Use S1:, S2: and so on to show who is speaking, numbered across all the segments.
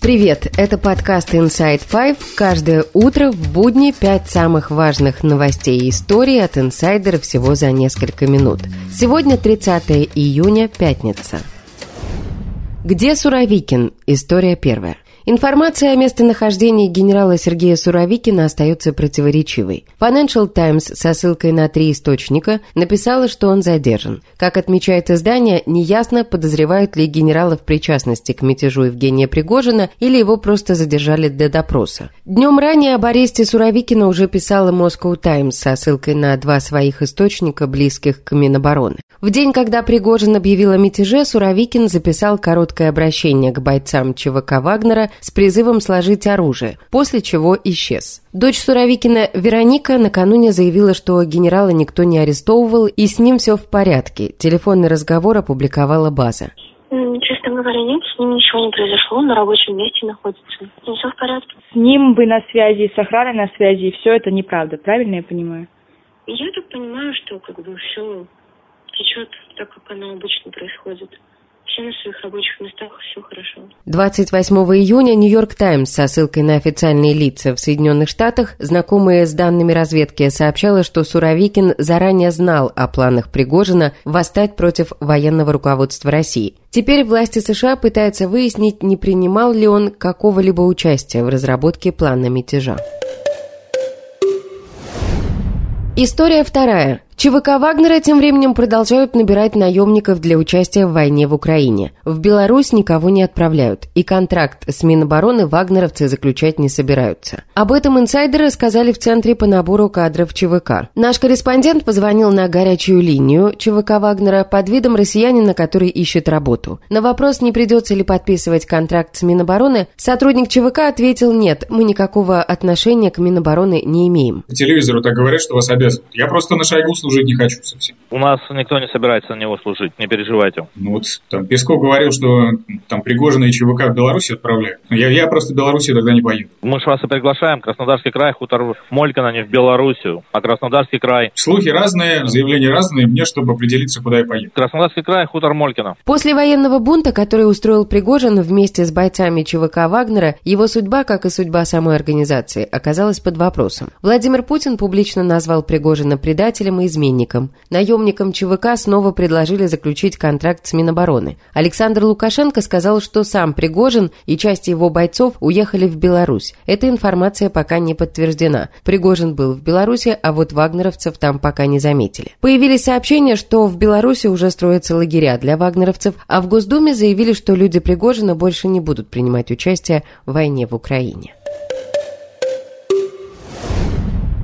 S1: Привет, это подкаст Inside Five. Каждое утро в будни пять самых важных новостей и историй от инсайдера всего за несколько минут. Сегодня 30 июня, пятница. Где Суровикин? История первая. Информация о местонахождении генерала Сергея Суровикина остается противоречивой. Financial Times со ссылкой на три источника написала, что он задержан. Как отмечает издание, неясно, подозревают ли генерала в причастности к мятежу Евгения Пригожина или его просто задержали для допроса. Днем ранее об аресте Суровикина уже писала Moscow Times со ссылкой на два своих источника, близких к Минобороны. В день, когда Пригожин объявил о мятеже, Суровикин записал короткое обращение к бойцам ЧВК Вагнера с призывом сложить оружие, после чего исчез. Дочь Суровикина Вероника накануне заявила, что генерала никто не арестовывал и с ним все в порядке. Телефонный разговор опубликовала база.
S2: Честно говоря, нет, с ним ничего не произошло, он на рабочем месте находится. И все в порядке.
S3: С ним вы на связи, с охраной на связи, и все это неправда, правильно я понимаю?
S2: Я так понимаю, что как бы все течет так, как оно обычно происходит все на своих рабочих местах, все хорошо.
S1: 28 июня Нью-Йорк Таймс со ссылкой на официальные лица в Соединенных Штатах, знакомые с данными разведки, сообщала, что Суровикин заранее знал о планах Пригожина восстать против военного руководства России. Теперь власти США пытаются выяснить, не принимал ли он какого-либо участия в разработке плана мятежа. История вторая. ЧВК Вагнера тем временем продолжают набирать наемников для участия в войне в Украине. В Беларусь никого не отправляют, и контракт с Минобороны вагнеровцы заключать не собираются. Об этом инсайдеры сказали в Центре по набору кадров ЧВК. Наш корреспондент позвонил на горячую линию ЧВК Вагнера под видом россиянина, который ищет работу. На вопрос, не придется ли подписывать контракт с Минобороны, сотрудник ЧВК ответил «нет, мы никакого отношения к Минобороны не имеем».
S4: По телевизору так говорят, что вас обязывают. Я просто на шагу служить не хочу совсем.
S5: У нас никто не собирается на него служить, не переживайте.
S4: Ну вот там Песков говорил, что там Пригожина и ЧВК в Беларуси отправляют. Я, я просто в Беларуси тогда не поеду.
S5: Мы же вас и приглашаем. Краснодарский край, хутор Молькина, не в Белоруссию, а Краснодарский край.
S4: Слухи разные, заявления разные, мне, чтобы определиться, куда я поеду.
S5: Краснодарский край, хутор Молькина.
S1: После военного бунта, который устроил Пригожин вместе с бойцами ЧВК Вагнера, его судьба, как и судьба самой организации, оказалась под вопросом. Владимир Путин публично назвал Пригожина предателем и изменником. Наемникам ЧВК снова предложили заключить контракт с Минобороны. Александр Лукашенко сказал, что сам Пригожин и часть его бойцов уехали в Беларусь. Эта информация пока не подтверждена. Пригожин был в Беларуси, а вот вагнеровцев там пока не заметили. Появились сообщения, что в Беларуси уже строятся лагеря для вагнеровцев, а в Госдуме заявили, что люди Пригожина больше не будут принимать участие в войне в Украине.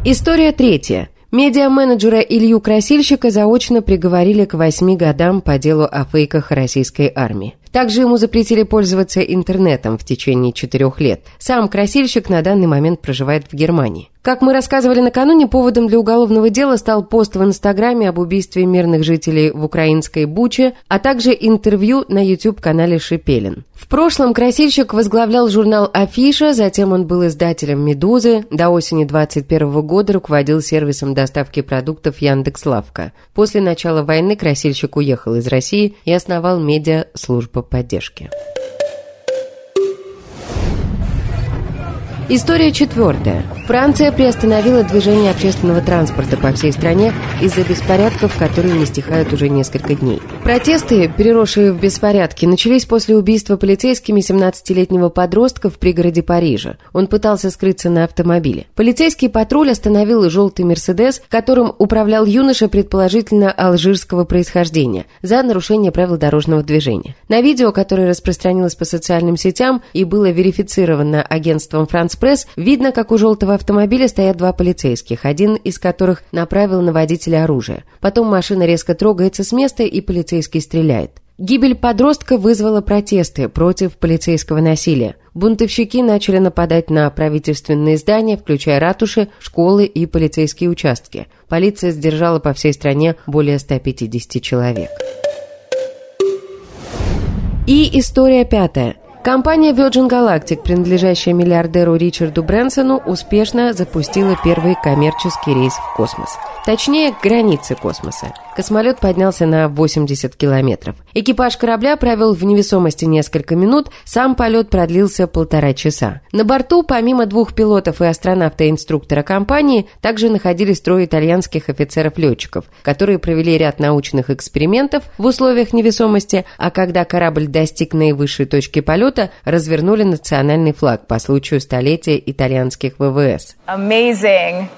S1: История третья. Медиа-менеджера Илью Красильщика заочно приговорили к восьми годам по делу о фейках российской армии. Также ему запретили пользоваться интернетом в течение четырех лет. Сам красильщик на данный момент проживает в Германии. Как мы рассказывали накануне, поводом для уголовного дела стал пост в Инстаграме об убийстве мирных жителей в украинской Буче, а также интервью на YouTube-канале Шипелин. В прошлом красильщик возглавлял журнал «Афиша», затем он был издателем «Медузы», до осени 2021 года руководил сервисом доставки продуктов Яндекс.Лавка. После начала войны красильщик уехал из России и основал медиа-службу поддержки. История четвертая. Франция приостановила движение общественного транспорта по всей стране из-за беспорядков, которые не стихают уже несколько дней. Протесты, переросшие в беспорядки, начались после убийства полицейскими 17-летнего подростка в пригороде Парижа. Он пытался скрыться на автомобиле. Полицейский патруль остановил желтый «Мерседес», которым управлял юноша предположительно алжирского происхождения, за нарушение правил дорожного движения. На видео, которое распространилось по социальным сетям и было верифицировано агентством «Франс Пресс» видно, как у желтого автомобиля стоят два полицейских, один из которых направил на водителя оружие. Потом машина резко трогается с места, и полицейский стреляет. Гибель подростка вызвала протесты против полицейского насилия. Бунтовщики начали нападать на правительственные здания, включая ратуши, школы и полицейские участки. Полиция сдержала по всей стране более 150 человек. И история пятая. Компания Virgin Galactic, принадлежащая миллиардеру Ричарду Брэнсону, успешно запустила первый коммерческий рейс в космос. Точнее, границы космоса. Космолет поднялся на 80 километров. Экипаж корабля провел в невесомости несколько минут, сам полет продлился полтора часа. На борту, помимо двух пилотов и астронавта-инструктора компании, также находились трое итальянских офицеров-летчиков, которые провели ряд научных экспериментов в условиях невесомости, а когда корабль достиг наивысшей точки полета, развернули национальный флаг по случаю столетия итальянских ВВС.
S6: Amazing.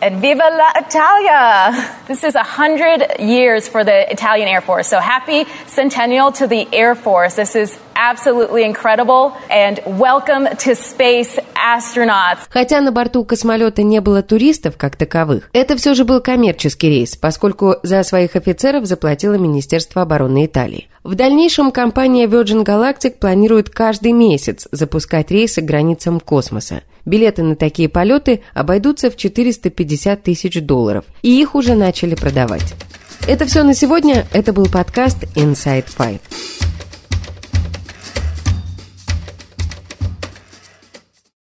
S6: And viva la Italia! This is a hundred years for the Italian Air Force. So happy centennial to the Air Force. This is absolutely incredible. And welcome to space astronauts.
S1: Хотя на борту космолета не было туристов как таковых, это все же был коммерческий рейс, поскольку за своих офицеров заплатило Министерство обороны Италии. В дальнейшем компания Virgin Galactic планирует каждый месяц запускать рейсы к границам космоса. Билеты на такие полеты обойдутся в 450 тысяч долларов, и их уже начали продавать. Это все на сегодня. Это был подкаст Inside Five.